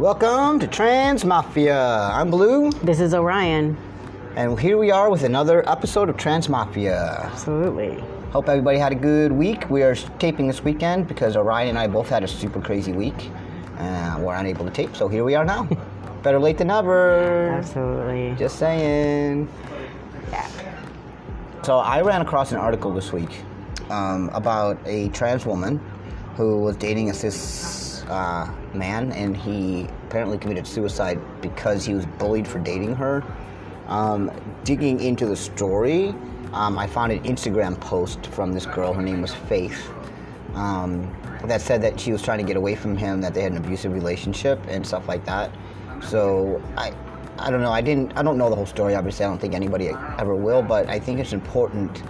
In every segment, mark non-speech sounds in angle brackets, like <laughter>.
Welcome to Trans Mafia. I'm Blue, This is Orion. and here we are with another episode of Trans Mafia. Absolutely. Hope everybody had a good week. We are taping this weekend because Orion and I both had a super crazy week. Uh, we're unable to tape, so here we are now. <laughs> Better late than never. Absolutely. Just saying. Yeah. So I ran across an article this week um, about a trans woman who was dating a cis uh, man, and he apparently committed suicide because he was bullied for dating her. Um, digging into the story, um, I found an Instagram post from this girl. Her name was Faith. Um, that said that she was trying to get away from him, that they had an abusive relationship and stuff like that. So I, I don't know. I didn't. I don't know the whole story. Obviously, I don't think anybody ever will. But I think it's important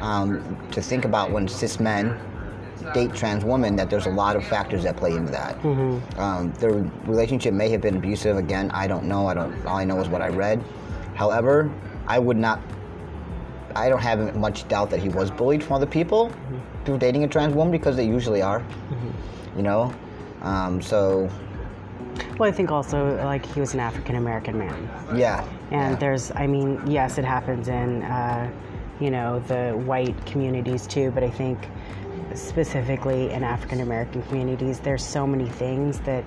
um, to think about when cis men date trans women that there's a lot of factors that play into that. Um, their relationship may have been abusive. Again, I don't know. I don't. All I know is what I read. However, I would not. I don't have much doubt that he was bullied from other people through dating a trans woman because they usually are. You know. Um, so Well, I think also like he was an African American man, yeah. and yeah. there's, I mean, yes, it happens in, uh, you know, the white communities too, but I think specifically in African American communities, there's so many things that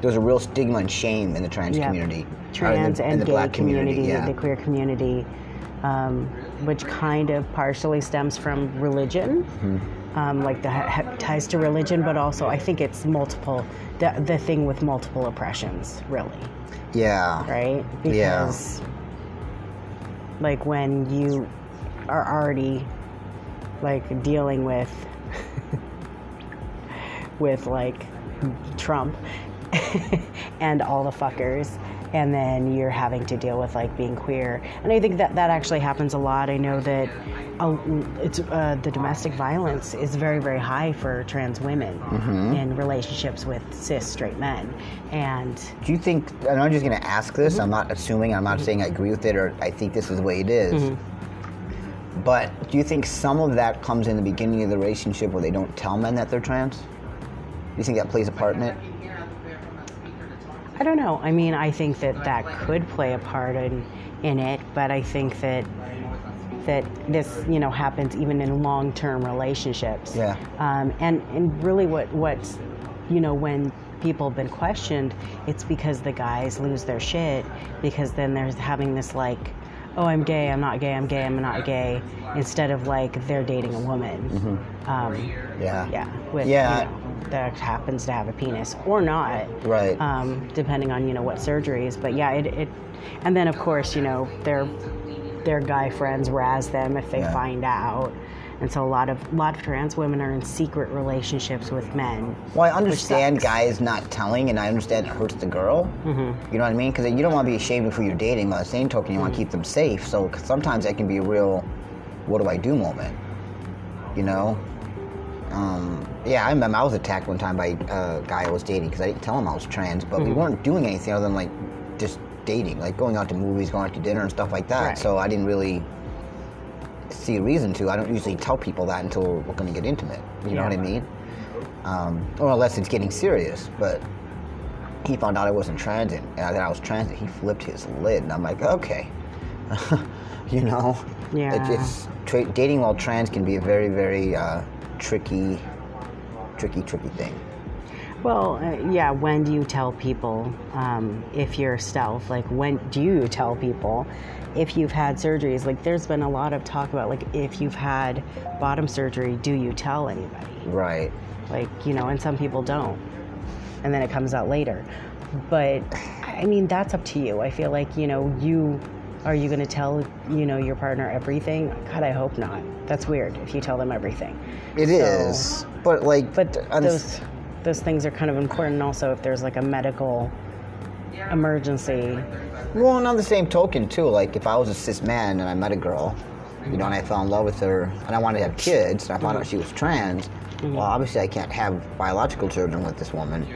there's a real stigma and shame in the trans Yeah. community, trans the, and the gay black community, community. Yeah. the queer community, um, which kind of partially stems from religion, Mm-hmm. um, like the ha- ties to religion, but also I think it's multiple, the, the thing with multiple oppressions, really, yeah. right? Yeah. Because, like, when you are already, like, dealing with, with, like, Trump <laughs> and all the fuckers and then you're having to deal with like being queer and i think that that actually happens a lot i know that uh, it's uh, the domestic violence is very very high for trans women in relationships with cis straight men and Do you think? And I'm just going to ask this. I'm not assuming. I'm not saying I agree with it or I think this is the way it is. But do you think some of that comes in the beginning of the relationship where they don't tell men that they're trans? Do you think that plays a part in it? I don't know. I mean, I think that that could play a part in in it, but I think that that this, you know, happens even in long-term relationships. Yeah. Um, and and really, what what's, you know, when people have been questioned, it's because the guys lose their shit because then they're having this like, oh, I'm gay, I'm not gay, I'm gay, I'm not gay, instead of like they're dating a woman. Um, Yeah. yeah. With, Yeah. You know, that happens to have a penis or not Right. um, depending on you know what surgeries. But yeah, it, it and then of course you know their their guy friends razz them if they Yeah. find out, and so a lot of lot of trans women are in secret relationships with men. Well, I understand guys not telling, and I understand it hurts the girl. Mm-hmm. You know what I mean? Because you don't want to be ashamed of who you're dating. By the same token, you want to keep them safe. So 'cause sometimes that can be a real, what do I do moment. You know? Um, yeah, I remember I was attacked one time by a guy I was dating because I didn't tell him I was trans, but we weren't doing anything other than like just dating, like going out to movies, going out to dinner, and stuff like that. Right. So I didn't really see a reason to. I don't usually tell people that until we're going to get intimate. You know what I mean? um, or unless it's getting serious. But he found out I wasn't trans and uh, that I was trans, he flipped his lid, and I'm like, okay, <laughs> you know, Yeah. It, it's tra- dating while trans can be a very, very uh, tricky, tricky, tricky thing. Well, uh, yeah. When do you tell people um, if you're stealth? Like when do you tell people if you've had surgeries? Like there's been a lot of talk about like if you've had bottom surgery, do you tell anybody? Right. like you know and some people don't and then it comes out later but i mean that's up to you i feel like you know you are you going to tell you know your partner everything god i hope not that's weird if you tell them everything It is, So- but like, but those those things are kind of important also if there's like a medical emergency Well, and on the same token, too, like if I was a cis man and I met a girl, you know, and I fell in love with her and I wanted to have kids and I found out she was trans, mm-hmm. well, obviously I can't have biological children with this woman.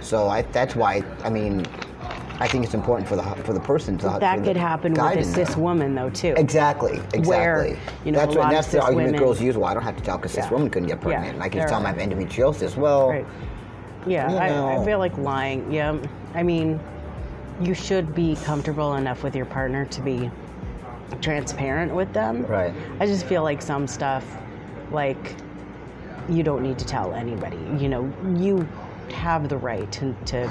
So I, that's why, I mean, I think it's important for the for the person to that could happen with a cis woman though too Exactly, exactly. Where, you know, that's what, that's the cis argument women- girls use. Well, I don't have to tell because cis Yeah. women couldn't get Yeah, pregnant. and I can tell them I have endometriosis. Well, Right. Yeah, I. I feel like lying. Yeah, I mean, you should be comfortable enough with your partner to be transparent with them. Right. I just feel like some stuff, like, you don't need to tell anybody. You know, you have the right to, to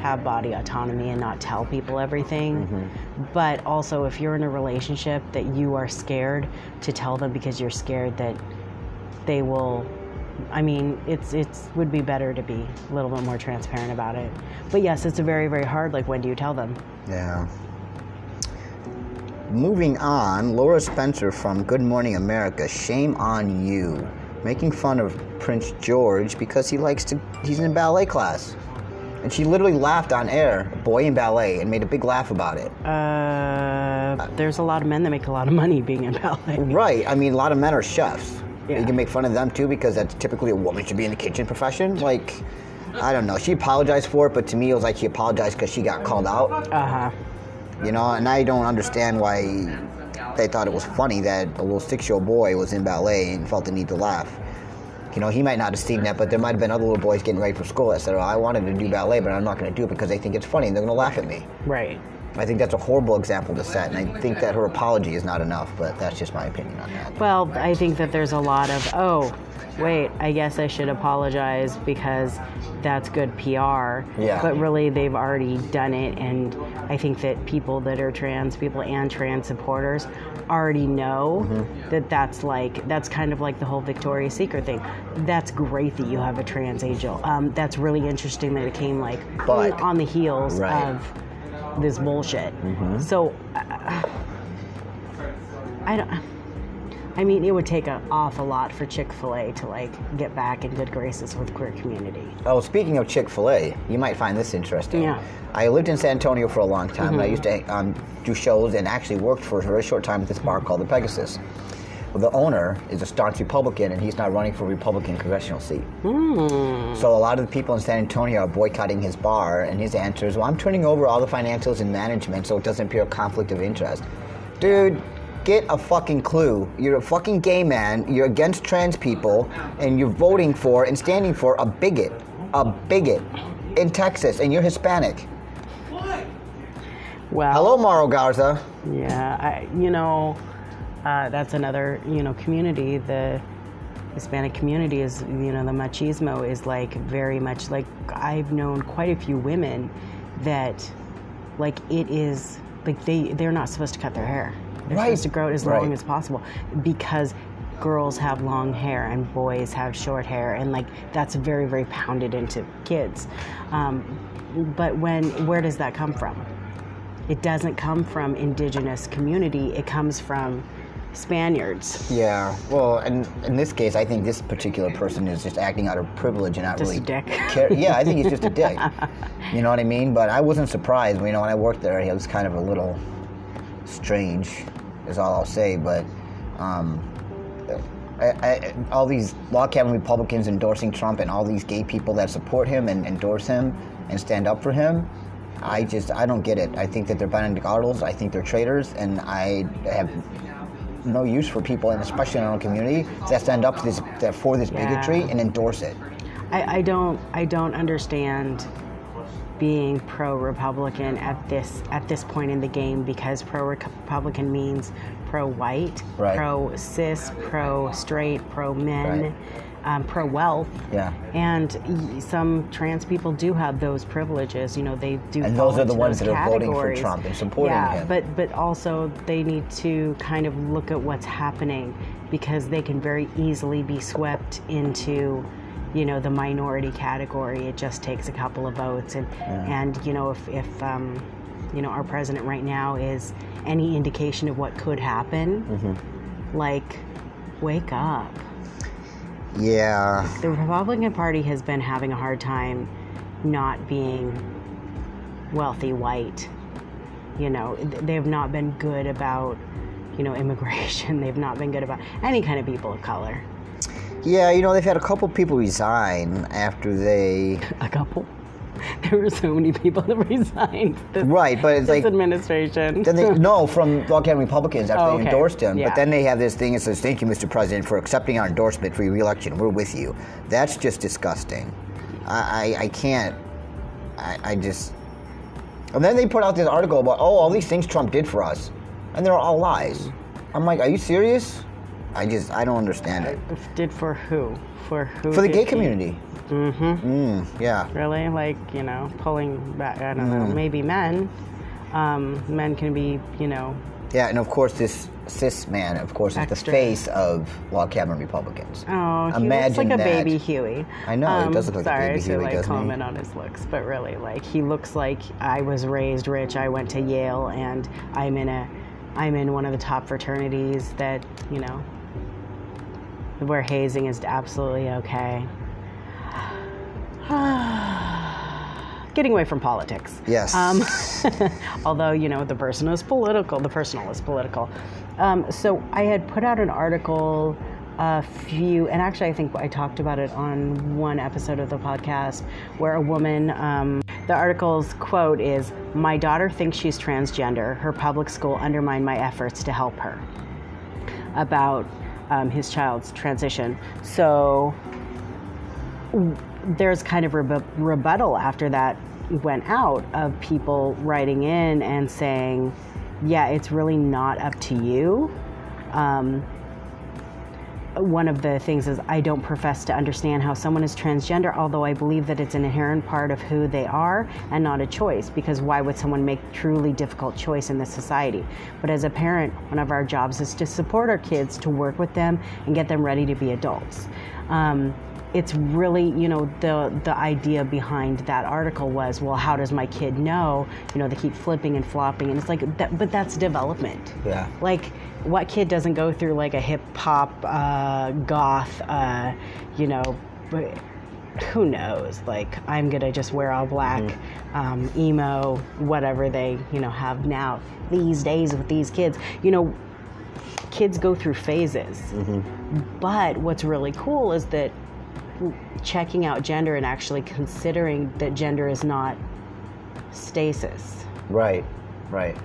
have body autonomy and not tell people everything. Mm-hmm. But also, if you're in a relationship that you are scared to tell them because you're scared that they will I mean, it's it's would be better to be a little bit more transparent about it. But yes, it's a very very hard. Like, when do you tell them? Yeah. Moving on, Lara Spencer from Good Morning America, shame on you. Making fun of Prince George because he likes to, he's in ballet class. And she literally laughed on air, boy in ballet, and made a big laugh about it. Uh, there's a lot of men that make a lot of money being in ballet. Right. I mean, a lot of men are chefs. Yeah. You can make fun of them too because that's typically a woman should be in the kitchen profession. Like, I don't know. She apologized for it, but to me, it was like she apologized because she got called out. Uh huh. You know, and I don't understand why they thought it was funny that a little six-year-old boy was in ballet and felt the need to laugh. You know, he might not have seen that, but there might have been other little boys getting ready for school that said, "Oh, I wanted to do ballet, but I'm not going to do it because they think it's funny and they're going to laugh at me." Right. I think that's a horrible example to set, and I think that her apology is not enough. But that's just my opinion on that. Well, I think that there's a lot of oh, wait, I guess I should apologize because that's good PR. Yeah. But really, they've already done it, and I think that people that are trans people and trans supporters already know Mm-hmm. that that's like that's kind of like the whole Victoria's Secret thing. That's great that you have a trans angel. Um, that's really interesting that it came like But- on the heels Right. Of this bullshit. So. Uh, I don't. I mean, it would take an awful lot for Chick Fil A to like get back in good graces with queer community. Oh, speaking of Chick Fil A, you might find this interesting. Yeah. I lived in San Antonio for a long time, and I used to um, do shows and actually worked for a very short time at this bar called the Pegasus. Well, the owner is a staunch Republican, and he's not running for a Republican congressional seat. Hmm. So a lot of the people in San Antonio are boycotting his bar, and his answer is, "Well, I'm turning over all the financials and management, so it doesn't appear a conflict of interest." Dude, get a fucking clue. You're a fucking gay man. You're against trans people, and you're voting for and standing for a bigot, a bigot in Texas, and you're Hispanic. Well, Hello, Mauro Garza. Yeah, I, you know, uh, that's another you know community. The Hispanic community is you know the machismo is like very much like I've known quite a few women that like it is like they they're not supposed to cut their hair. They're Right. supposed to grow it as Right. long as possible because girls have long hair and boys have short hair and like that's very very pounded into kids. Um, but when where does that come from? It doesn't come from indigenous community. It comes from Spaniards. Yeah, well, and in this case, I think this particular person is just acting out of privilege and not Just really a dick. care. Yeah, I think he's just a dick. <laughs> You know what I mean? But I wasn't surprised. You know, when I worked there, he was kind of a little strange, is all I'll say. But um, I, I, all these log cabin Republicans endorsing Trump and all these gay people that support him and endorse him and stand up for him. I just I don't get it. I think that they're Benedict Arnolds. I think they're traitors, and I have no use for people, and especially in our own community, that stand up to this, that for this Yeah. bigotry and endorse it. I, I don't I don't understand being pro Republican at this at this point in the game because pro Republican means pro white, Right. pro cis, pro straight, pro men, Right. Um, pro wealth. Yeah. And some trans people do have those privileges. You know, they do. And those are the ones that are voting for. Trump and supporting yeah, him. but but also they need to kind of look at what's happening because they can very easily be swept into you know the minority category it just takes a couple of votes and and you know if if um, you know our president right now is any indication of what could happen Mm-hmm. like wake up Yeah. the Republican Party has been having a hard time not being wealthy white. You know, they have not been good about, you know, <laughs> immigration. They've not been good about any kind of people of color. Yeah, you know, they've had a couple people resign after they. A couple. <laughs> There were so many people that <laughs> resigned this, Right, but it's this like. administration. Then they, <laughs> no, from log cabin Republicans after Oh, they okay. endorsed him. Yeah. But then they have this thing that says, "Thank you, Mr. President, for accepting our endorsement for your reelection. We're with you." That's just disgusting. I, I, I can't. I, I just. And then they put out this article about, oh, all these things Trump did for us. And they're all lies. I'm like, are you serious? I just, I don't understand it. Did for who? For who? For the gay he- community. Mm-hmm. Mm, yeah. Really? Like, you know, pulling back, I don't know, Mm. maybe men. Um, men can be, you know, Yeah, and of course, this cis man, of course, is the face of log cabin Republicans. oh, he Imagine looks like a that. baby Huey. I know, he does look like a baby to Huey, like doesn't he? comment on his looks, but really, like, he looks like I was raised rich. I went to Yale, and I'm in a, I'm in one of the top fraternities that, you know, where hazing is absolutely okay. <sighs> Getting away from politics. Yes. Um, <laughs> <laughs> although you know the personal is political, the personal is political. Um, so I had put out an article a few, and actually I think I talked about it on one episode of the podcast, where a woman. Um, the article's quote is, "My daughter thinks she's transgender. Her public school undermined my efforts to help her." About um, his child's transition. So there's kind of rebu- rebuttal after that went out of people writing in and saying, yeah, it's really not up to you. Um, one of the things is I don't profess to understand how someone is transgender, although I believe that it's an inherent part of who they are and not a choice. Because why would someone make truly difficult choice in this society? But as a parent, one of our jobs is to support our kids, to work with them, and get them ready to be adults. Um, it's really, you know, the the idea behind that article was, well, how does my kid know? You know, they keep flipping and flopping, and it's like, that, but that's development. Yeah. Like, what kid doesn't go through like a hip hop, uh, goth, uh, you know, who knows? Like, I'm gonna just wear all black, um, emo, whatever they, you know, have now these days with these kids. You know, kids go through phases. But what's really cool is that checking out gender and actually considering that gender is not stasis. Right, right.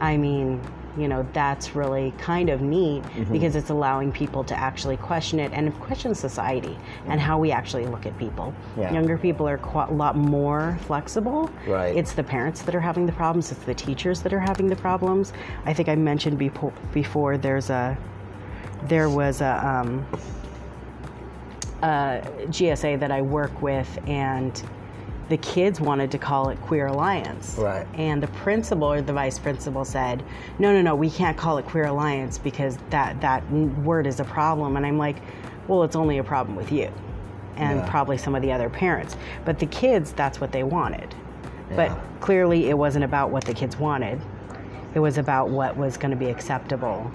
I mean, you know, that's really kind of neat Mm-hmm. because it's allowing people to actually question it and question society and how we actually look at people. Yeah. Younger people are a lot more flexible. Right. It's the parents that are having the problems, it's the teachers that are having the problems. I think I mentioned bepo- before there's a there was a um, uh, GSA that I work with, and the kids wanted to call it Queer Alliance. Right. And the principal or the vice principal said, "No, no, no, we can't call it Queer Alliance because that that word is a problem." And I'm like, "Well, it's only a problem with you, and Yeah. probably some of the other parents, but the kids, that's what they wanted." But Yeah. clearly, it wasn't about what the kids wanted. It was about what was going to be acceptable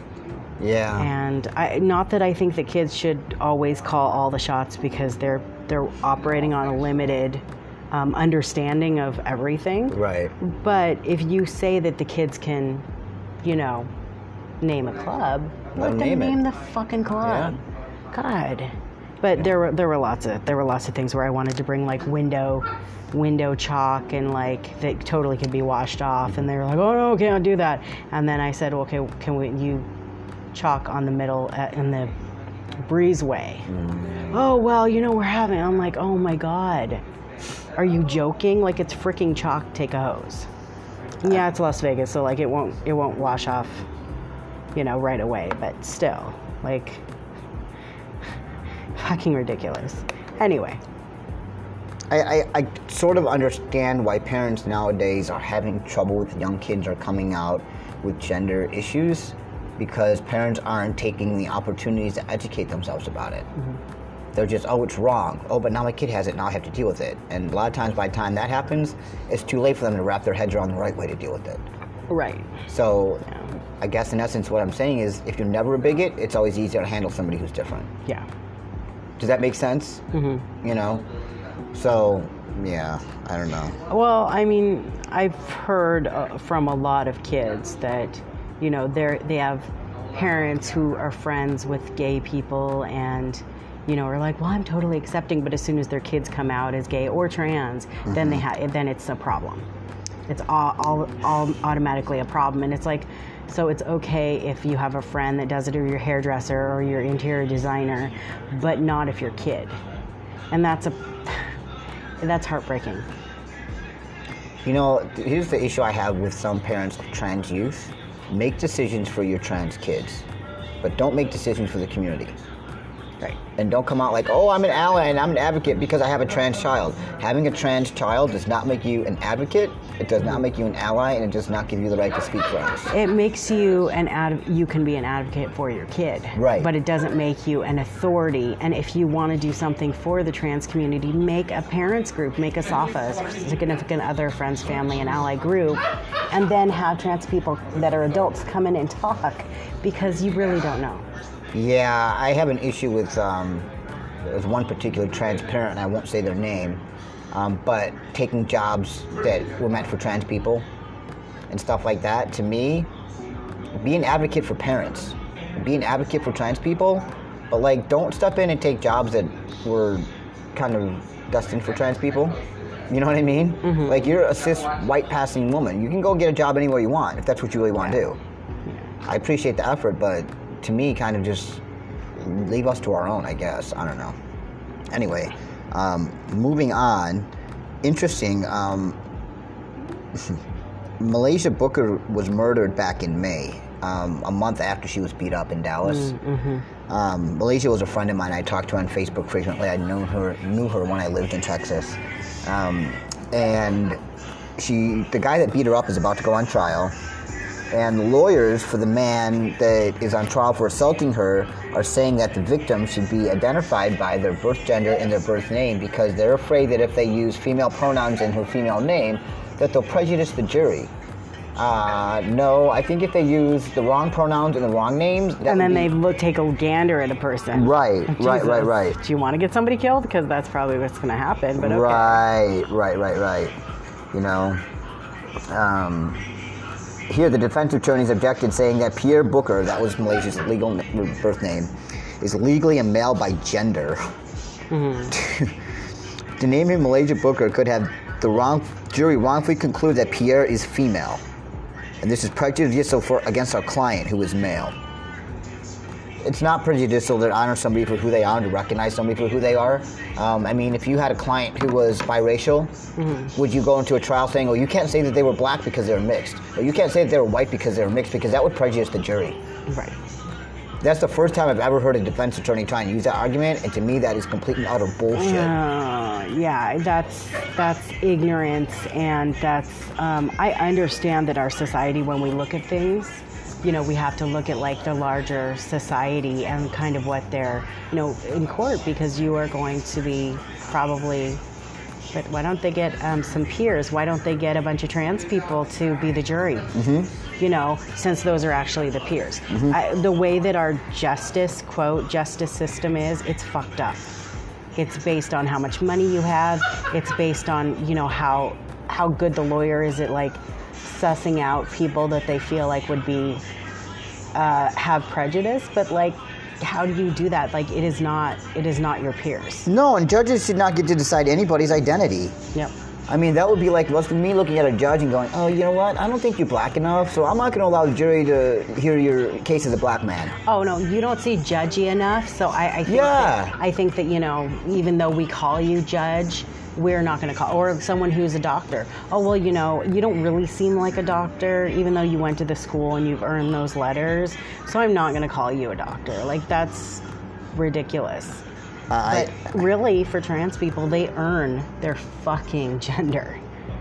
Yeah. and I, not that I think that kids should always call all the shots because they're they're operating on a limited um, understanding of everything. right. But if you say that the kids can, you know, name a club, Let let, 'em them name name the fucking club. Yeah. God. But there were there were lots of there were lots of things where I wanted to bring like window window chalk and like that totally could be washed off and they were like oh no can't do that and then I said okay can we you chalk on the middle uh, in the breezeway. Oh well you know we're having I'm like oh my god. Are you joking? Like it's freaking chalk take a hose. Yeah it's Las Vegas so like it won't it won't wash off you know right away but still like <laughs> fucking ridiculous. Anyway. I, I, I sort of understand why parents nowadays are having trouble with young kids are coming out with gender issues because parents aren't taking the opportunities to educate themselves about it. They're just, oh, it's wrong. Oh, but now my kid has it. Now I have to deal with it. And a lot of times, by the time that happens, it's too late for them to wrap their heads around the right way to deal with it. right So, I guess in essence, what I'm saying is, if you're never a bigot, it's always easier to handle somebody who's different. yeah Does that make sense? Mm-hmm. You know? So, yeah, I don't know. Well, I mean, I've heard uh, from a lot of kids that, you know, they they have parents who are friends with gay people and, you know, are like, well, I'm totally accepting, but as soon as their kids come out as gay or trans, then they mm-hmm. have then it's a problem. It's all, all all automatically a problem, and it's like. So it's okay if you have a friend that does it, or your hairdresser, or your interior designer, but not if your kid. And that's a <sighs> that's heartbreaking. You know, here's the issue I have with some parents of trans youth. Make decisions for your trans kids, but don't make decisions for the community. Right. And don't come out like, oh, I'm an ally and I'm an advocate because I have a trans child. Having a trans child does not make you an advocate, it does not make you an ally, and it does not give you the right to speak for us. It makes you an ad. You can be an advocate for your kid, Right. But it doesn't make you an authority. And if you want to do something for the trans community, make a parents group, make a SOFFA, significant other, friends, family, and ally group, and then have trans people that are adults come in and talk, because you really don't know. Yeah, I have an issue with um, there's one particular trans parent, and I won't say their name, um, but taking jobs that were meant for trans people and stuff like that. To me, be an advocate for parents, be an advocate for trans people, but like don't step in and take jobs that were kind of destined for trans people. You know what I mean? Like you're a cis white passing woman. You can go get a job anywhere you want if that's what you really want to do. I appreciate the effort, but to me, kind of just leave us to our own, I guess. I don't know. Anyway, um, moving on. Interesting. Um, <laughs> Muhlaysia Booker was murdered back in May, um, a month after she was beat up in Dallas. Um, Muhlaysia was a friend of mine. I talked to her on Facebook frequently. I knew her knew her when I lived in Texas, um, and she the guy that beat her up is about to go on trial and lawyers for the man that is on trial for assaulting her are saying that the victim should be identified by their birth gender and their birth name because they're afraid that if they use female pronouns in her female name, that they'll prejudice the jury. Uh, no, I think if they use the wrong pronouns and the wrong names, that And then would they look, take a gander at a person. Right, right, right, right. Do you want to get somebody killed? Because that's probably what's going to happen. But okay. Right, right, right, right. You know, um, here the defense attorneys objected, saying that Pierre Booker, that was Muhlaysia's legal birth name, is legally a male by gender. Mm-hmm. <laughs> to name him Muhlaysia Booker could have the wrong jury wrongfully conclude that Pierre is female, and this is prejudicial for against our client who is male. It's not prejudicial to honor somebody for who they are and to recognize somebody for who they are. Um, I mean, if you had a client who was biracial, would you go into a trial saying, "Oh, you can't say that they were black because they were mixed, or you can't say that they were white because they were mixed," because that would prejudice the jury. Right. That's the first time I've ever heard a defense attorney try and use that argument, and to me, that is complete and utter bullshit. Uh, yeah, that's that's ignorance, and that's um, I understand that our society, when we look at things, you know, we have to look at like the larger society and kind of what they're, you know, in court because you are going to be probably. But why don't they get um, some peers? Why don't they get a bunch of trans people to be the jury? You know, since those are actually the peers. I, the way that our justice, quote, justice system is, it's fucked up. It's based on how much money you have. It's based on you know how how good the lawyer is at like sussing out people that they feel like would be uh, have prejudice. But like, how do you do that? Like, it is not it is not your peers. No, and judges should not get to decide anybody's identity. Yep. I mean, that would be like me looking at a judge and going, "Oh, you know what? I don't think you're black enough, so I'm not going to allow the jury to hear your case as a black man." Oh no, you don't see judgy enough. So I, I think Yeah. that, I think that you know, even though we call you judge, we're not going to call or someone who's a doctor. Oh well, you know, you don't really seem like a doctor, even though you went to the school and you've earned those letters. So I'm not going to call you a doctor. Like that's ridiculous. Uh, But really, for trans people, they earn their fucking gender.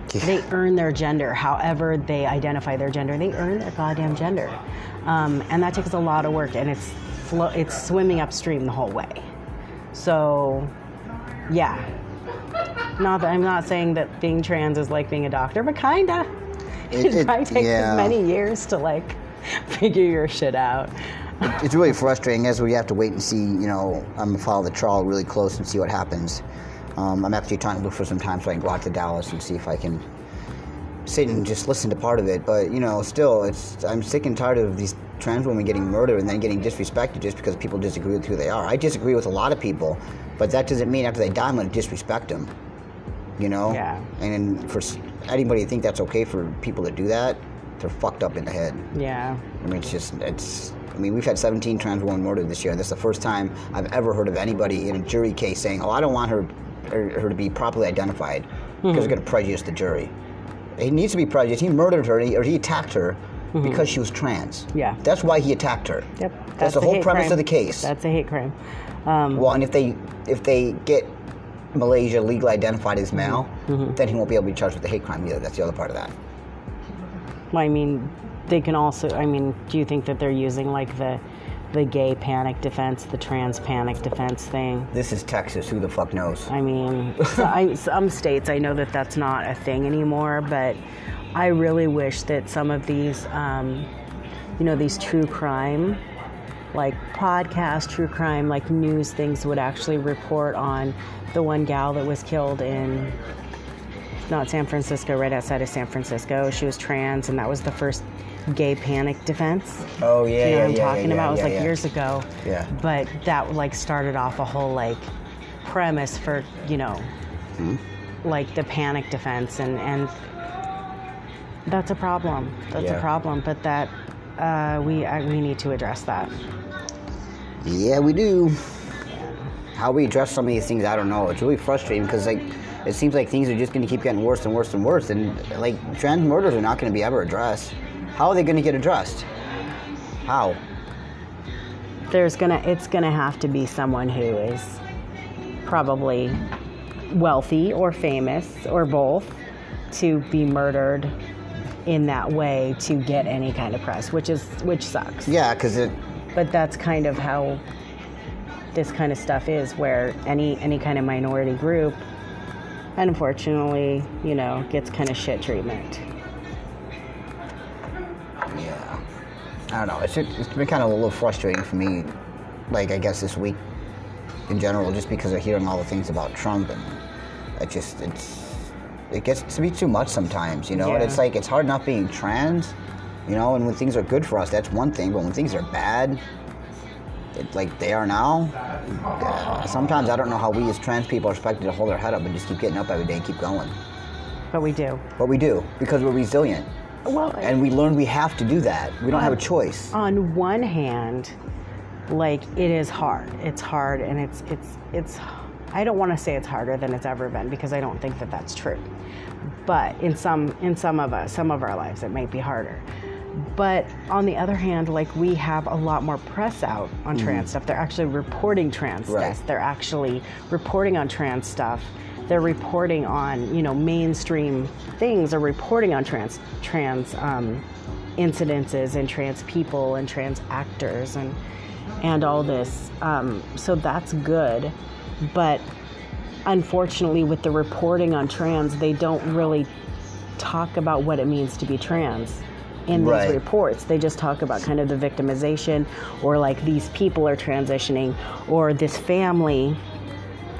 They earn their gender, however they identify their gender. They earn their goddamn gender, um, and that takes a lot of work, and it's flo- it's swimming upstream the whole way. So, yeah. Not that I'm not saying that being trans is like being a doctor, but kinda. <laughs> It- It, it- might take yeah. many years to like <laughs> figure your shit out. It's really frustrating as we have to wait and see. You know, I'm gonna follow the trial really close and see what happens. Um, I'm actually trying to look for some time so I can go out to Dallas and see if I can sit and just listen to part of it. But you know, still, it's I'm sick and tired of these trans women getting murdered and then getting disrespected just because people disagree with who they are. I disagree with a lot of people, but that doesn't mean after they die I'm gonna disrespect them. You know? Yeah. And for anybody to think that's okay for people to do that, they're fucked up in the head. Yeah. I mean, it's just, it's, I mean, we've had 17 trans women murdered this year. And that's the first time I've ever heard of anybody in a jury case saying, oh, I don't want her or her to be properly identified because it's going to prejudice the jury. He needs to be prejudiced. He murdered her, or he, or he attacked her because she was trans. Yeah. That's why he attacked her. Yep. That's, the whole premise crime. of the case. That's a hate crime. Um, well, and if they if they get Muhlaysia legally identified as male, Mm-hmm. then he won't be able to be charged with the hate crime either. That's the other part of that. Well, I mean, they can also. I mean, do you think that they're using like the the gay panic defense, the trans panic defense thing? This is Texas. Who the fuck knows? I mean, so I, some states I know that that's not a thing anymore, but I really wish that some of these, um, you know, these true crime, like podcast true crime, like news things would actually report on the one gal that was killed in not San Francisco, right outside of San Francisco. She was trans, and that was the first gay panic defense. Oh yeah, You know yeah, what I'm yeah, talking yeah, about? It was like years ago. Yeah. But that like started off a whole like premise for you know, Hmm? like the panic defense, and and that's a problem. That's a problem. But that uh, we uh, we need to address that. Yeah, we do. How we address some of these things, I don't know. It's really frustrating because like it seems like things are just going to keep getting worse and worse and worse, and like trans murders are not going to be ever addressed. How are they going to get addressed? How? There's gonna it's gonna have to be someone who is probably wealthy or famous or both to be murdered in that way to get any kind of press, which is which sucks. Yeah, because it. but that's kind of how this kind of stuff is where any any kind of minority group unfortunately you know gets kind of shit treatment I don't know. It's it's been kind of a little frustrating for me. Like I guess this week, in general, just because of hearing all the things about Trump and it just it's it gets to be too much sometimes, you know. And it's like it's hard not being trans, you know. And when things are good for us, that's one thing. But when things are bad, it, like they are now, uh, sometimes I don't know how we as trans people are expected to hold our head up and just keep getting up every day and keep going. but we do But we do because we're resilient, well and we learn we have to do that. We don't have a choice. on one hand like it is hard. It's hard and it's it's it's i don't want to say it's harder than it's ever been because i don't think that that's true. But in some in some of us some of our lives it might be harder. But on the other hand like we have a lot more press out on trans mm-hmm. stuff. They're actually reporting trans Right. deaths they're actually reporting on trans stuff they're reporting on you know mainstream things are reporting on trans trans um, incidences and trans people and trans actors and and all this. Um, so that's good. But unfortunately with the reporting on trans they don't really talk about what it means to be trans in these Right. reports. They just talk about kind of the victimization or like these people are transitioning or this family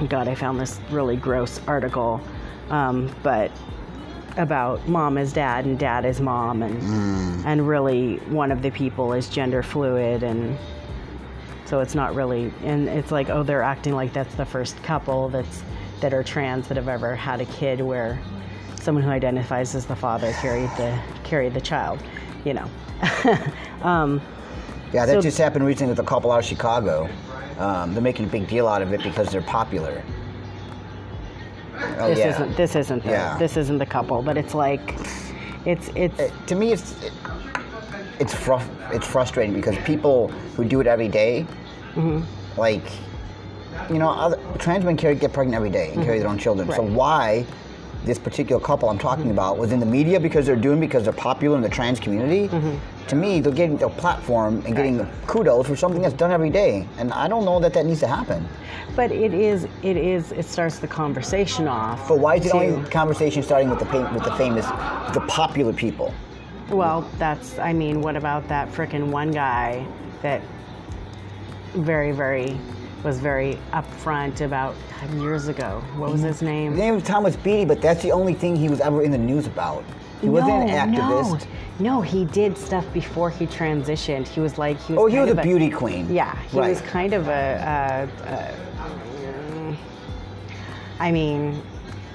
god i found this really gross article um, but about mom is dad and dad is mom and and really one of the people is gender fluid and so it's not really and it's like oh they're acting like that's the first couple that's that are trans that have ever had a kid where someone who identifies as the father carried the carried the child you know <laughs> um, Yeah, that So- just happened recently with a couple out of Chicago. Um, they're making a big deal out of it because they're popular. Oh, this yeah. isn't this isn't the, Yeah. this isn't the couple but it's like it's it's It- to me, it's it, it's fru- it's frustrating because people who do it every day, Mm-hmm. like you know, other, trans men carry, get pregnant every day and carry their own children. So why this particular couple I'm talking about was in the media because they're doing because they're popular in the trans community? Mm-hmm. To me, they're getting their platform and getting kudos for something that's done every day, and I don't know that that needs to happen. but it is it is it starts the conversation off But why is it to- only conversation starting with the with the famous, the popular people? Well, that's, I mean, what about that frickin' one guy that very, very, was very upfront about years ago? What was his His name? name was Thomas Beatie, but that's the only thing he was ever in the news about. He wasn't an activist. No, no, he did stuff before he transitioned. He was like, he was Oh, he was of a beauty queen. Yeah, he Right. was kind of a, a, a, I mean,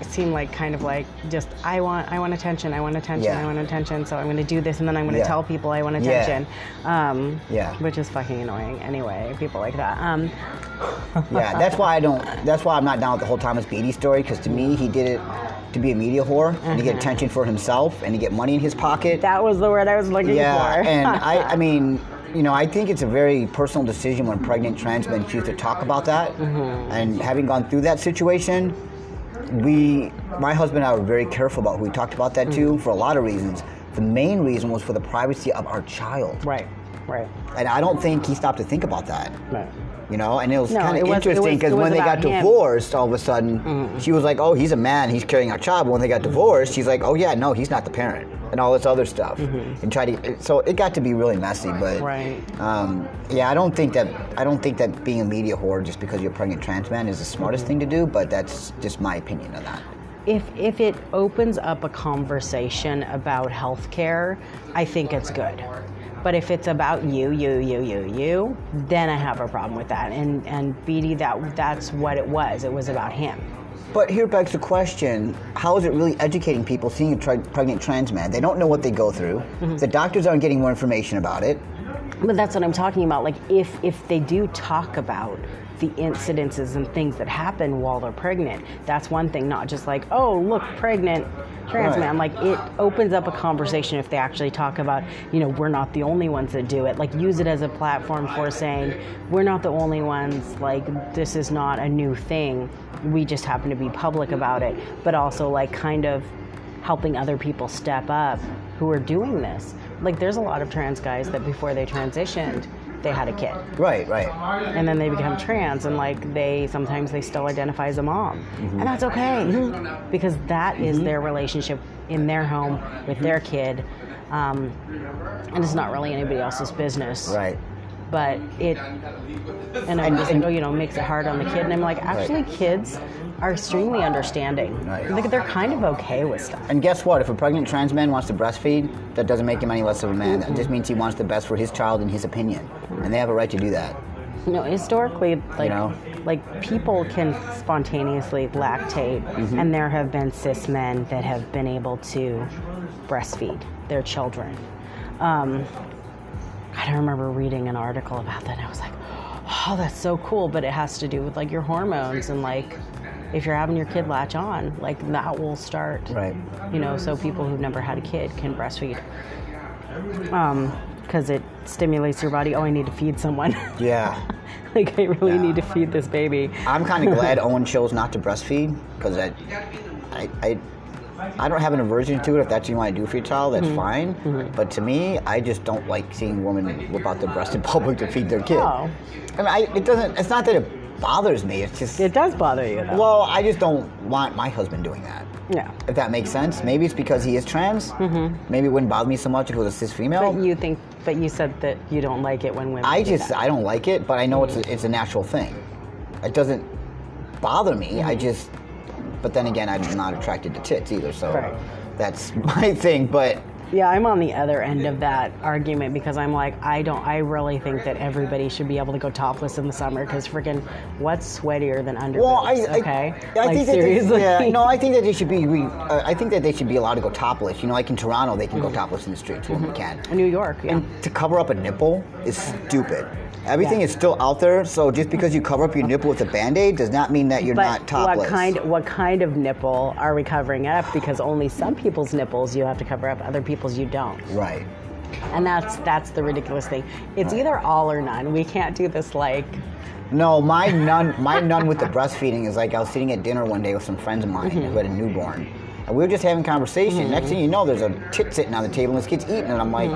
seem like kind of like just I want I want attention, I want attention, Yeah. I want attention, so I'm going to do this and then I'm going to Yeah. tell people I want Yeah. attention. Um, Yeah. Which is fucking annoying anyway, people like that. Um, <laughs> Yeah, that's why I don't. That's why I'm not down with the whole Thomas Beatie story because to me he did it to be a media whore and to get attention for himself and to get money in his pocket. that was the word I was looking yeah, for. Yeah, <laughs> and I, I mean, you know, I think it's a very personal decision when pregnant trans men choose to talk about that. And having gone through that situation, we, my husband and I were very careful about who we talked about that to mm. for a lot of reasons. The main reason was for the privacy of our child. right, right, And I don't think he stopped to think about that. right. You know, and it was No, kind of interesting because when they got him. divorced, all of a sudden, she was like, "Oh, he's a man. He's carrying our child." But when they got divorced, she's like, "Oh yeah, no, he's not the parent," and all this other stuff, and try to. So it got to be really messy. But Right. um, yeah, I don't think that I don't think that being a media whore just because you're a pregnant trans man is the smartest thing to do. But that's just my opinion on that. if if it opens up a conversation about healthcare, I think it's good. But if it's about you, you, you, you, you, then I have a problem with that. And and Beatie, that that's what it was. It was about him. But here begs the question: How is it really educating people seeing a tri- pregnant trans man? They don't know what they go through. Mm-hmm. The doctors aren't getting more information about it. But that's what I'm talking about. Like if if they do talk about the incidences and things that happen while they're pregnant, that's one thing. Not just like, oh, look, pregnant trans Right. man. Like it opens up a conversation if they actually talk about, you know, we're not the only ones that do it. Like use it as a platform for saying we're not the only ones. Like this is not a new thing. We just happen to be public about it. But also like kind of helping other people step up who are doing this. Like there's a lot of trans guys that before they transitioned, they had a kid. Right, right. And then they become trans and like they sometimes they still identify as a mom. Mm-hmm. And that's okay. <laughs> Because that is mm-hmm. their relationship in their home with their mm-hmm. kid. Um, and it's not really anybody else's business. Right. But it and I'm just like, oh, you know, makes it hard on the kid. And I'm like, actually kids are extremely understanding. Right. Like they're kind of okay with stuff. And guess what? If a pregnant trans man wants to breastfeed, that doesn't make him any less of a man. That just means he wants the best for his child in his opinion. And they have a right to do that. You know, historically, like know? like people can spontaneously lactate, Mm-hmm. and there have been cis men that have been able to breastfeed their children. Um, I don't remember reading an article about that. And I was like, oh, that's so cool. But it has to do with like your hormones and like if you're having your kid latch on, like that will start. Right. You know, so people who've never had a kid can breastfeed. Um, because it stimulates your body. Oh, I need to feed someone. <laughs> Yeah. like I really Yeah. need to feed this baby. I'm kind of glad <laughs> Owen chose not to breastfeed because I, I, I, I don't have an aversion to it. If that's what you want to do for your child, Mm-hmm. that's fine. But to me, I just don't like seeing women whip out their breast in <laughs> public to feed their kid. Oh. I mean, I, it doesn't. It's not that it bothers me. It's just. It does bother you though. well, I just don't want my husband doing that. yeah. If that makes sense. Maybe it's because he is trans. Mm-hmm. Maybe it wouldn't bother me so much if it was a cis female. But you think, but you said that you don't like it when women. I just that. I don't like it, but I know it's a, it's a natural thing. It doesn't bother me. I just, but then again, I'm not attracted to tits either, so Right. that's my thing. But Yeah, I'm on the other end of that argument because I'm like, I don't, I really think that everybody should be able to go topless in the summer because freaking, what's sweatier than underboobs? well, I, I okay, I like think that seriously, They, yeah, no, I think that they should be. Re, uh, I think that they should be allowed to go topless. You know, like in Toronto, they can go topless in the streets. Women can. New York, yeah. And to cover up a nipple is stupid. Everything Yeah. is still out there, so just because you cover up your nipple with a band-aid does not mean that you're but not topless. what kind, what kind of nipple are we covering up? Because only some people's nipples you have to cover up, other people's you don't. Right. And that's that's the ridiculous thing. It's either all or none. We can't do this like No, my nun, my nun with the breastfeeding is like I was sitting at dinner one day with some friends of mine who had a newborn, and we were just having conversation. Next thing mm-hmm. you know, there's a tit sitting on the table and this kid's eating, and I'm like,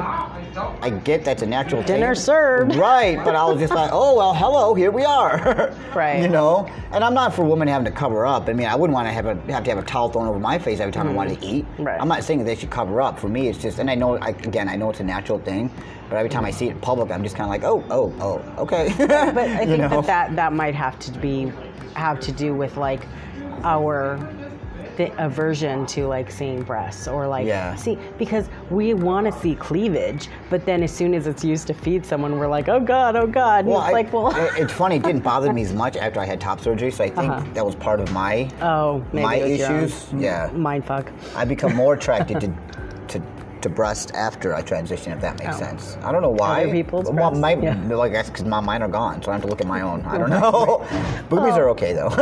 I get that's a natural Dinner thing. served. right? But I was just like, oh well, hello, here we are, <laughs> Right. You know, and I'm not for women having to cover up. I mean, I wouldn't want to have a, have to have a towel thrown over my face every time I mm-hmm. wanted to eat. Right. I'm not saying that they should cover up. For me, it's just, and I know, I, again, I know it's a natural thing, but every time I see it in public, I'm just kind of like, oh, oh, oh, okay. <laughs> but I <laughs> You think know? that, that that might have to be have to do with like our th- aversion to like seeing breasts or like Yeah. see because we want to see cleavage, but then as soon as it's used to feed someone, we're like, oh god, oh god. And it's I- like, well, it- it's funny. It didn't <laughs> bother me as much after I had top surgery, so I think Uh-huh. that was part of my oh, maybe my it was your own issues. Yeah, mind fuck. I become more attracted to to to breast after I transition, if that makes Oh. sense. I don't know why. Other people's well, breasts? my, Yeah. like that's because my mine are gone, so I have to look at my own. I don't <laughs> know. <laughs> Boobies are okay though. <laughs>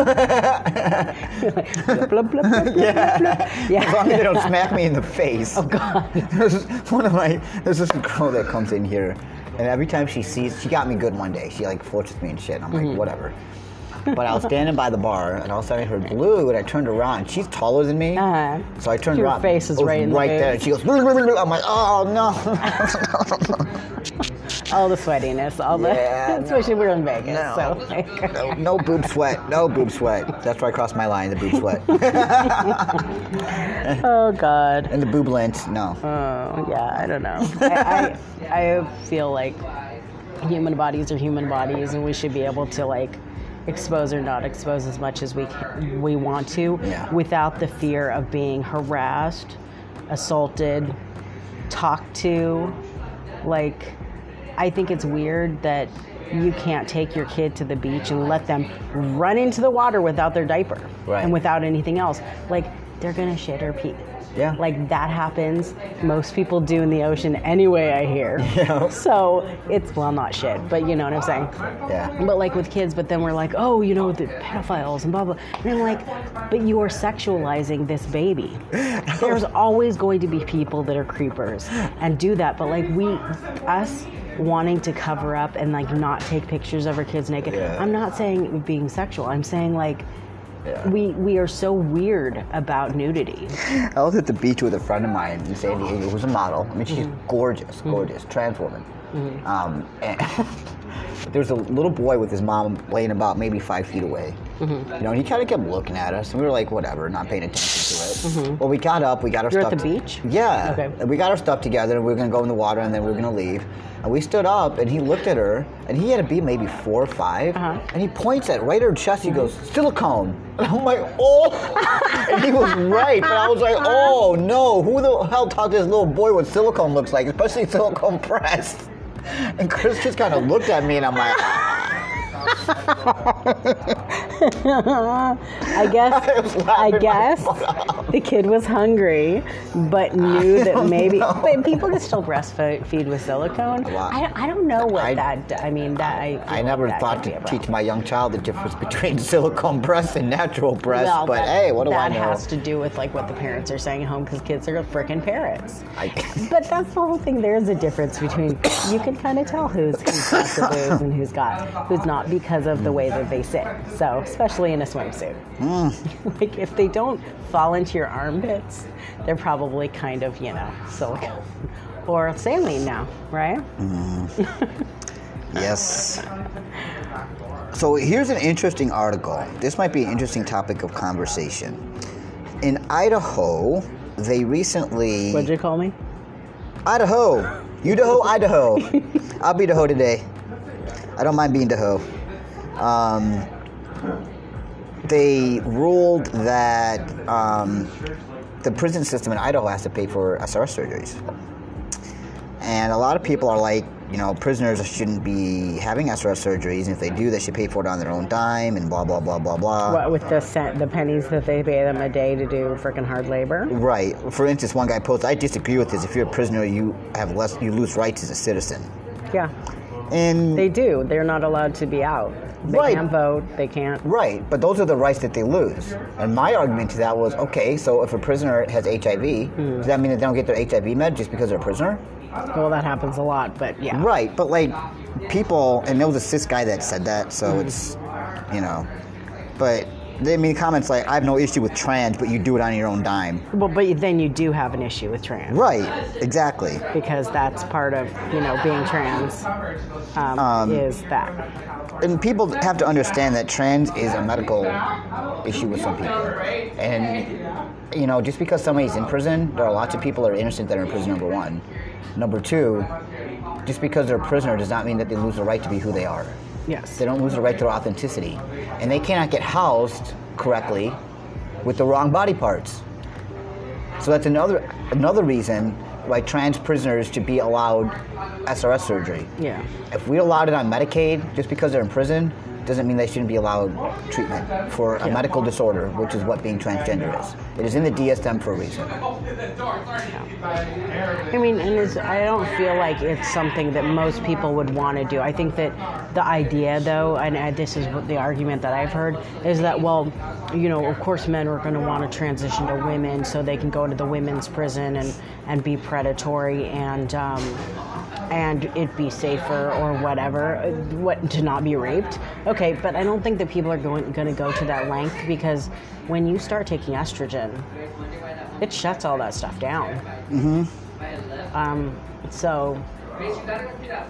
Blah, blah, blah, blah, yeah. Yeah. As long as they don't smack me in the face. Oh god. There's one of my there's this girl that comes in here, and every time she sees, she got me good one day. She like forces me and shit. And I'm Mm-hmm. like, whatever. But I was standing by the bar, and all of a sudden I heard blue, and I turned around. She's taller than me, Uh-huh. so I turned Your around. Your face is was right the right there. boobs. She goes, "Blue, blue, blue, blue." I'm like, oh no. <laughs> all the sweatiness, all the Yeah, <laughs> no. especially we're in Vegas, No. so like, no, no boob sweat. No boob sweat. That's where I crossed my line. The boob sweat <laughs> oh god. and the boob lint. No. Oh yeah, I don't know. I, I I feel like human bodies are human bodies, and we should be able to like expose or not expose as much as we can, we want to, Yeah. without the fear of being harassed, assaulted, talked to. Like, I think it's weird that you can't take your kid to the beach and let them run into the water without their diaper Right. and without anything else. Like, they're gonna shit or pee. Yeah. Like that happens. Most people do in the ocean anyway, I hear. <laughs> Yeah. So it's, well, not shit, but you know what I'm saying? Yeah. But like with kids, but then we're like, oh, you know, the pedophiles and blah, blah. And I'm like, but you are sexualizing this baby. <laughs> There's always going to be people that are creepers and do that. But like we, us, wanting to cover up and like not take pictures of our kids naked. Yeah. I'm not saying being sexual. I'm saying like, Yeah. we, we are so weird about nudity. I was at the beach with a friend of mine in San Diego who's a model. I mean, she's mm-hmm. gorgeous, mm-hmm. gorgeous, trans woman. Mm-hmm. Um, and <laughs> there's a little boy with his mom laying about maybe five feet away. Mm-hmm. You know, and he kind of kept looking at us, and we were like, whatever, not paying attention to it. Mm-hmm. Well, we got up, we got our You're at stuff. the beach? Yeah. Okay. And we got our stuff together, and we were gonna go in the water, and then we were gonna leave. And we stood up, and he looked at her, and he had to be maybe four or 5 Uh-huh. and he points at right at her chest. He mm-hmm. goes, "Silicone," and I'm like, "Oh!" and he was right, but I was like, <laughs> "Oh no, who the hell taught this little boy what silicone looks like, especially silicone breast?" And Chris just kind of looked at me, and I'm like, I guess <laughs> I I guess the kid was hungry, but knew that maybe. But people can still breastfeed with silicone. Wow. I, I don't know what I- that. I mean, that I. I never that thought to teach my young child the difference between <laughs> silicone breasts and natural breasts, Well, but that, hey, what do I know? that know? has to do with like what the parents are saying at home because kids are freaking parrots. I, <laughs> But that's the whole thing. There's a difference between you can kind of tell who's, who's got the boobs and who's got who's not because of the way that they sit. So especially in a swimsuit, Mm. <laughs> like if they don't fall into your armpits, they're probably kind of you know silicone or saline now, right? <laughs> Yes. So here's an interesting article. This might be an interesting topic of conversation. In Idaho, they recently What'd you call me? Idaho, Idaho, Idaho. <laughs> I'll be Idaho today. I don't mind being Idaho. Um, they ruled that um, the prison system in Idaho has to pay for SRS surgeries. And a lot of people are like, you know, prisoners shouldn't be having SRS surgeries. And if they do, they should pay for it on their own dime and blah, blah, blah, blah, blah. What with the cent, the pennies that they pay them a day to do freaking hard labor? Right. For instance, one guy posted, I disagree with this. If you're a prisoner, you have less, you lose rights as a citizen. Yeah, And they do. They're not allowed to be out. They Right. can't vote. They can't. Right, but those are the rights that they lose. And my argument to that was okay, so if a prisoner has HIV, Hmm. does that mean that they don't get their HIV med just because they're a prisoner? Well, that happens a lot, but yeah. Right, but like people, and it was a cis guy that said that, Hmm. so it's, you know, but they made comments like, I have no issue with trans, but you do it on your own dime. Well, but then you do have an issue with trans Right, exactly. because that's part of you know being trans um, is that. And people have to understand that trans is a medical issue with some people. And, you know, just because somebody's in prison, there are lots of people that are innocent that are in prison, number one. Number two, just because they're a prisoner does not mean that they lose the right to be who they are. Yes. They don't lose the right to their authenticity. And they cannot get housed correctly with the wrong body parts. So that's another another reason why trans prisoners should be allowed SRS surgery. Yeah. If we allowed it on Medicaid just because they're in prison, doesn't mean they shouldn't be allowed treatment for a Yeah. medical disorder, which is what being transgender is. It is in the DSM for a reason. I mean, and I don't feel like it's something that most people would want to do. I think that the idea, though, and this is what the argument that I've heard, is that, well, you know, of course men are going to want to transition to women so they can go to the women's prison and, and be predatory and, um, and it be safer or whatever, what to not be raped. Okay, but I don't think that people are going, going to go to that length because when you start taking estrogen, it shuts all that stuff down. mm-hmm. Um, so,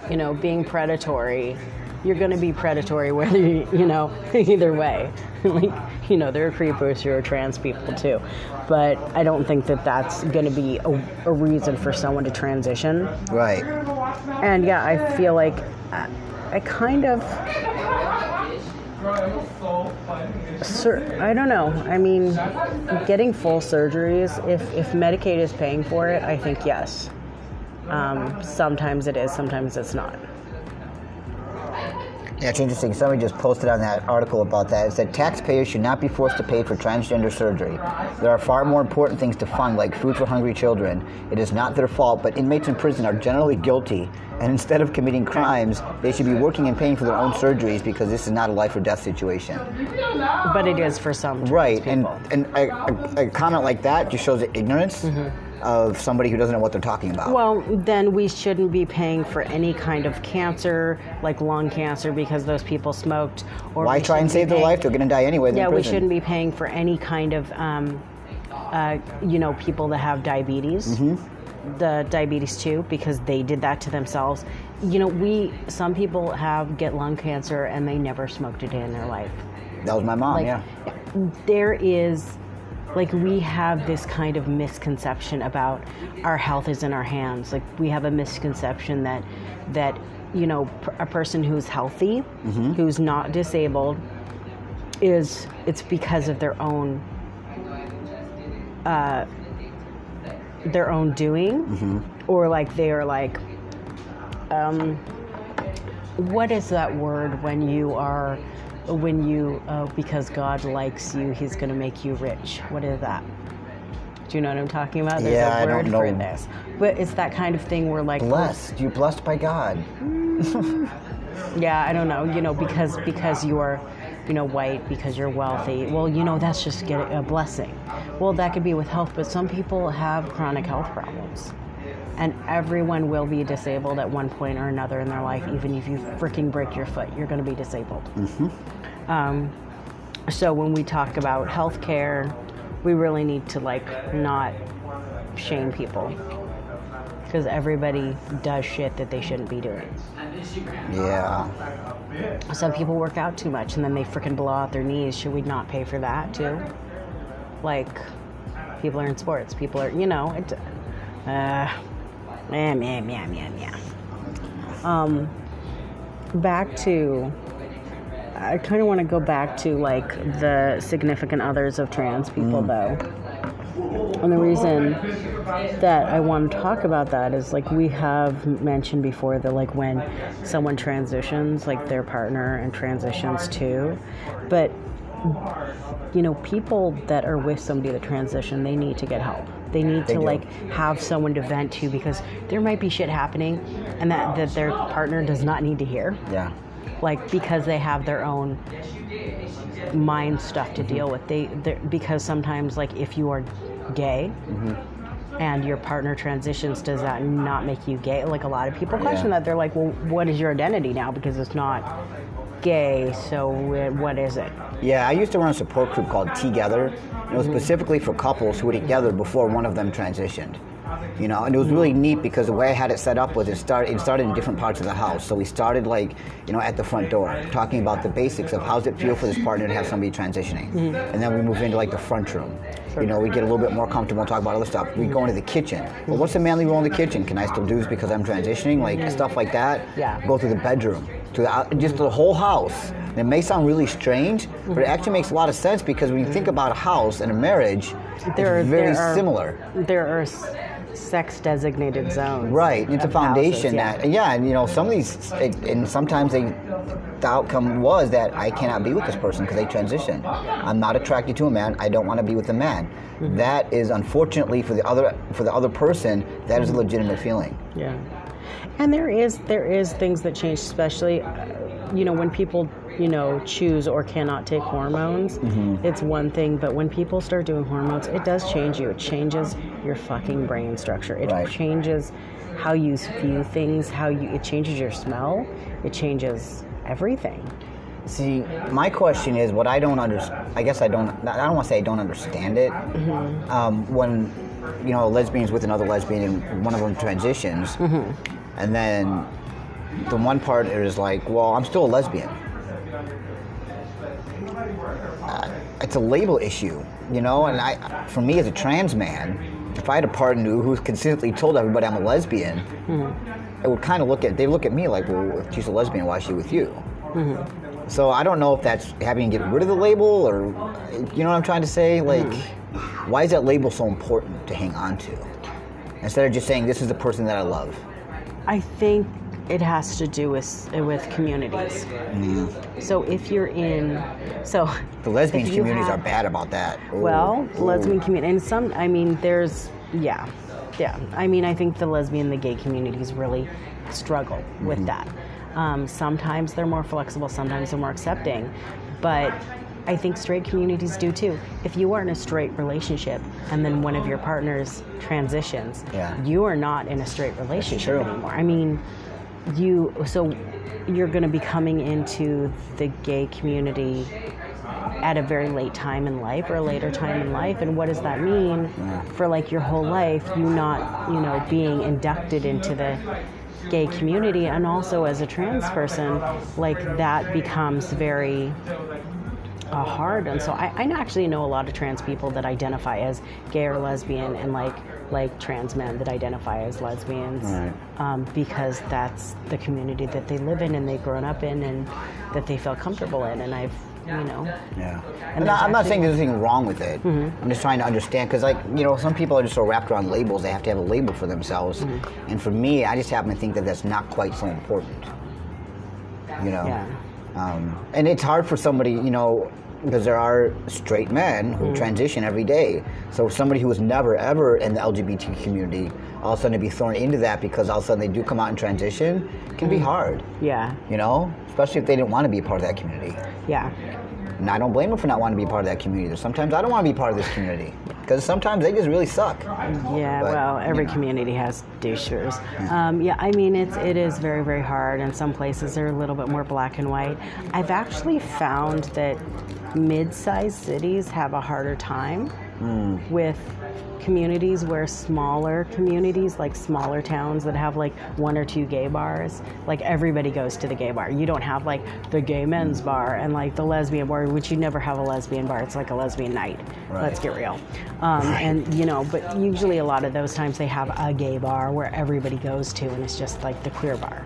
you know, being predatory, you're going to be predatory <laughs> whether you, you know, <laughs> either way. <laughs> like, you know, there are creepers who are trans people too. But I don't think that that's going to be a, a reason for someone to transition. Right. And yeah, I feel like I, I kind of. Sir, I don't know. I mean, getting full surgeries, if, if Medicaid is paying for it, I think yes. Um, sometimes it is, sometimes it's not. Yeah, it's interesting. Somebody just posted on that article about that. It said taxpayers should not be forced to pay for transgender surgery. There are far more important things to fund, like food for hungry children. It is not their fault, but inmates in prison are generally guilty, and instead of committing crimes, they should be working and paying for their own surgeries because this is not a life or death situation. But it is for some Right, and people. and a, a, a comment like that just shows ignorance mm-hmm. Of somebody who doesn't know what they're talking about. Well, then we shouldn't be paying for any kind of cancer, like lung cancer, because those people smoked. Or Why try and save their life? They're going to die anyway. Yeah, we shouldn't be paying for any kind of, um, uh, you know, people that have diabetes. Mm-hmm. The diabetes too, because they did that to themselves. You know, we some people have get lung cancer and they never smoked a day in their life. That was my mom. Like, yeah. there is like we have this kind of misconception about our health is in our hands. Like we have a misconception that that you know a person who's healthy who's not disabled is it's because of their own uh, their own doing or like they are like um, what is that word when you are when you uh, because god likes you he's going to make you rich. What is that? Do you know what i'm talking about? There's Yeah, a I don't word for know. this. But it's that kind of thing where like Blessed. You're blessed by God. <laughs> yeah i don't know you know because because you're you know white because you're wealthy. Well you know that's just get a blessing. Well that could be with health but some people have chronic health problems and everyone will be disabled at one point or another in their life even if you freaking break your foot you're going to be disabled um, so when we talk about healthcare we really need to like not shame people because everybody does shit that they shouldn't be doing Yeah. some people work out too much and then they freaking blow out their knees. Should we not pay for that too? Like, people are in sports. People are, you know, it, uh, yeah, yeah, yeah, yeah, yeah. Um, back to, I kind of want to go back to like the significant others of trans people though. And the reason that I want to talk about that is like we have mentioned before that like when someone transitions, like their partner and transitions too. But you know, people that are with somebody that transition, they need to get help. They need They to do. like have someone to vent to because there might be shit happening and that, that their partner does not need to hear. Yeah. Like because they have their own mind stuff to deal with. They because sometimes like if you are gay mm-hmm. and your partner transitions, does that not make you gay? Like a lot of people question Yeah. that. They're like, well, what is your identity now? Because it's not gay. So what is it? Yeah, I used to run a support group called Together. It was specifically for couples who were together before one of them transitioned. You know, and it was really neat because the way I had it set up was it started it started in different parts of the house. So we started like, you know, at the front door, talking about the basics of how's it feel for this partner to have somebody transitioning. Mm-hmm. And then we move into like the front room. You know, we get a little bit more comfortable and talk about other stuff. We go into the kitchen. Well, what's the manly role in the kitchen? Can I still do this because I'm transitioning? Like stuff like that. Yeah. Go to the bedroom, to the, just the whole house. And it may sound really strange, but it actually makes a lot of sense because when you think about a house and a marriage, There are- very there are- similar. There are s- sex designated zones. Right, it's a foundation houses, that, yeah, and you know, some of these, it, and sometimes they, the outcome was that I cannot be with this person because they transition. I'm not attracted to a man. I don't want to be with a man. Mm-hmm. That is unfortunately for the other for the other person. That is a legitimate feeling. Yeah, and there is there is things that change, especially uh, you know when people you know choose or cannot take hormones. Mm-hmm. It's one thing, but when people start doing hormones, it does change you. It changes your fucking brain structure. It Right. changes how you view things. How you it changes your smell. It changes everything. See, my question is what I don't understand. I guess I don't. I don't want to say I don't understand it. Um, when you know a lesbian's with another lesbian and one of them transitions, and then the one part is like, well, I'm still a lesbian. Uh, it's a label issue, you know. And I, for me as a trans man, if I had a partner who who's consistently told everybody I'm a lesbian, mm-hmm. it would kind of look at they look at me like, well, if she's a lesbian, why is she with you? Mm-hmm. So I don't know if that's having to get rid of the label or, you know what I'm trying to say? Mm-hmm. Like, why is that label so important to hang on to? Instead of just saying, this is the person that I love. I think it has to do with with communities. So if you're in, so The lesbian communities have- are bad about that. Ooh, Well, ooh. lesbian community, and some, I mean, there's, yeah, yeah. I mean, I think the lesbian, and the gay communities really struggle with Mm-hmm. that. Um, sometimes they're more flexible, sometimes they're more accepting, but I think straight communities do too. If you are in a straight relationship and then one of your partners transitions, Yeah. you are not in a straight relationship anymore. I mean, you, so you're going to be coming into the gay community at a very late time in life or a later time in life and what does that mean for like your whole life you not you know being inducted into the gay community and also as a trans person like that becomes very uh, hard and so I, I actually know a lot of trans people that identify as gay or lesbian and like like trans men that identify as lesbians Right. um, because that's the community that they live in and they've grown up in and that they feel comfortable in and I've you know Yeah. And I'm not saying there's anything wrong with it. I'm just trying to understand because, like, you know, some people are just so wrapped around labels, they have to have a label for themselves. And for me, I just happen to think that that's not quite so important. You know? Yeah. Um, and it's hard for somebody, you know, because there are straight men who transition every day. So somebody who was never ever in the LGBT community, all of a sudden to be thrown into that because all of a sudden they do come out and transition can be hard. yeah You know, especially if they didn't want to be a part of that community. yeah And I don't blame them for not wanting to be part of that community. Sometimes I don't want to be part of this community because sometimes they just really suck. Yeah, But, well, every you know. community has douchers. Um, yeah, I mean, it's it is very very hard, and some places are a little bit more black and white. I've actually found that mid-sized cities have a harder time Hmm. with communities where smaller communities like smaller towns that have like one or two gay bars like everybody goes to the gay bar. You don't have like the gay men's Hmm. bar and like the lesbian bar which you never have a lesbian bar. It's like a lesbian night. Let's get real. Um, and you know but usually a lot of those times they have a gay bar where everybody goes to and it's just like the queer bar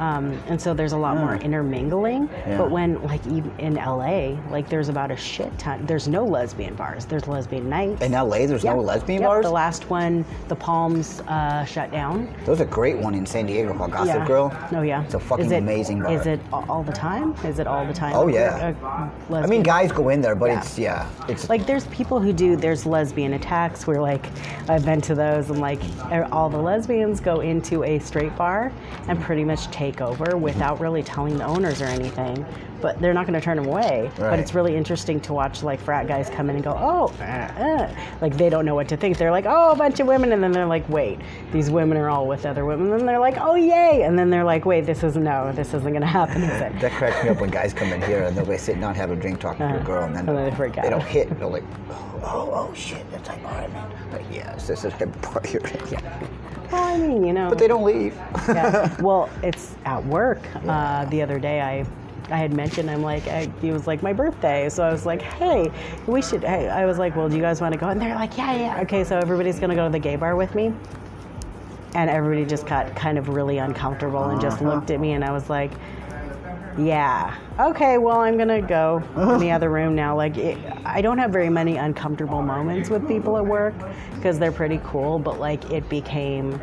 um, and so there's a lot more intermingling Yeah. but when like in la like there's about a shit ton there's no lesbian bars there's lesbian nights In LA, there's no lesbian Yep, bars. the last one the palms uh, shut down There's a great one in San Diego called Gossip yeah. Grill. Oh yeah. It's a fucking it, amazing bar. Is it all the time? Is it all the time? Oh, yeah. uh, I mean, guys go in there, but Yeah. it's yeah, it's like there's people who do there's lesbian attacks where like I've been to those and like er, all the lesbians go into a straight bar and pretty much take over without really telling the owners or anything. But they're not going to turn them away. But it's really interesting to watch like frat guys come in and go, oh, uh, uh. like they don't know what to think. They're like, oh, a bunch of women, and then they're like, wait, these women are all with other women. And then they're like, oh, yay, and then they're like, wait, this is no, this isn't going to happen, that cracks me up when guys come in here and they'll be sitting down having a drink talking to a girl and then Uh-huh. And then they freak don't hit. They're like, oh, oh, oh shit, that's like, all right, man. Like, yes, this is a <laughs> you're. <laughs> Yeah. Well, I mean, you know. But they don't leave. yeah. <laughs> Well, it's at work. Uh, the other day, I, I had mentioned I'm like, I, it was like my birthday, so I was like, hey, we should. Hey, I was like, well, do you guys want to go? And they're like, yeah, yeah. Okay, so everybody's gonna go to the gay bar with me. And everybody just got kind of really uncomfortable and just looked at me, and I was like, Yeah. Okay. Well, I'm gonna go in the other room now. Like, it, I don't have very many uncomfortable moments with people at work because they're pretty cool. But like, it became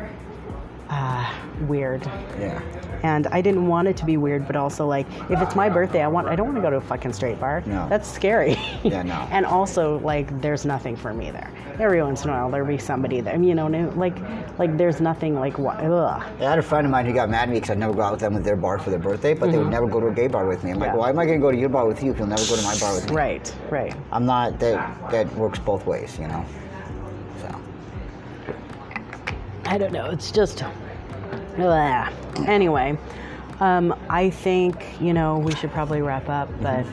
uh, weird, Yeah. and I didn't want it to be weird. But also, like, if it's my birthday, I want. I don't want to go to a fucking straight bar. No. That's scary. Yeah, no. <laughs> and also, like, there's nothing for me there. Every once in a while, there'll be somebody there. You know, like, like there's nothing like what. Ugh. I had a friend of mine who got mad at me because I'd never go out with them with their bar for their birthday, but they would never go to a gay bar with me. I'm like, Mm-hmm. Why am I going to go to your bar with you if you'll never go to my bar with me? Right. Right. I'm not, that, that works both ways, you know? So, I don't know. It's just. Blah. Anyway, um, I think, you know, we should probably wrap up, but.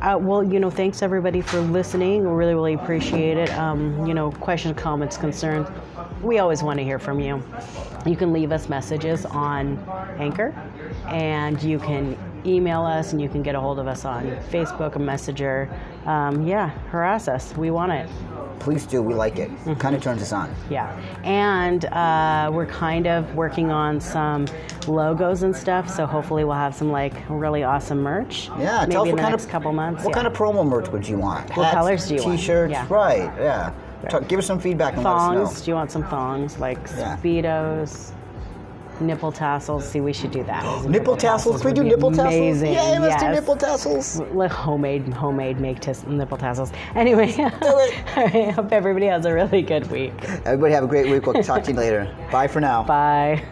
Uh, well, you know, thanks everybody for listening. We really, really appreciate it. Um, you know, questions, comments, concerns. We always want to hear from you. You can leave us messages on Anchor, and you can email us, and you can get a hold of us on Facebook, a Messenger. Um, yeah, harass us. We want it. Please do. We like it. Mm-hmm. Kind of turns us on. Yeah, and uh, we're kind of working on some logos and stuff. So hopefully we'll have some like really awesome merch. Yeah, maybe tell in the kind next of couple months. What yeah. kind of promo merch would you want? What colors do you want? T-shirts, Yeah. right? Yeah. Talk, give us some feedback and let us thongs? know. Do you want some thongs like Yeah. speedos? Nipple tassels. See, we should do that. <gasps> Nipple tassels? Can we do nipple tassels? Amazing. Yeah, let's do nipple tassels. Like homemade, homemade make tis- nipple tassels. Anyway, it. <laughs> all right. Hope everybody has a really good week. Everybody have a great week. We'll talk to you later. Bye for now. Bye.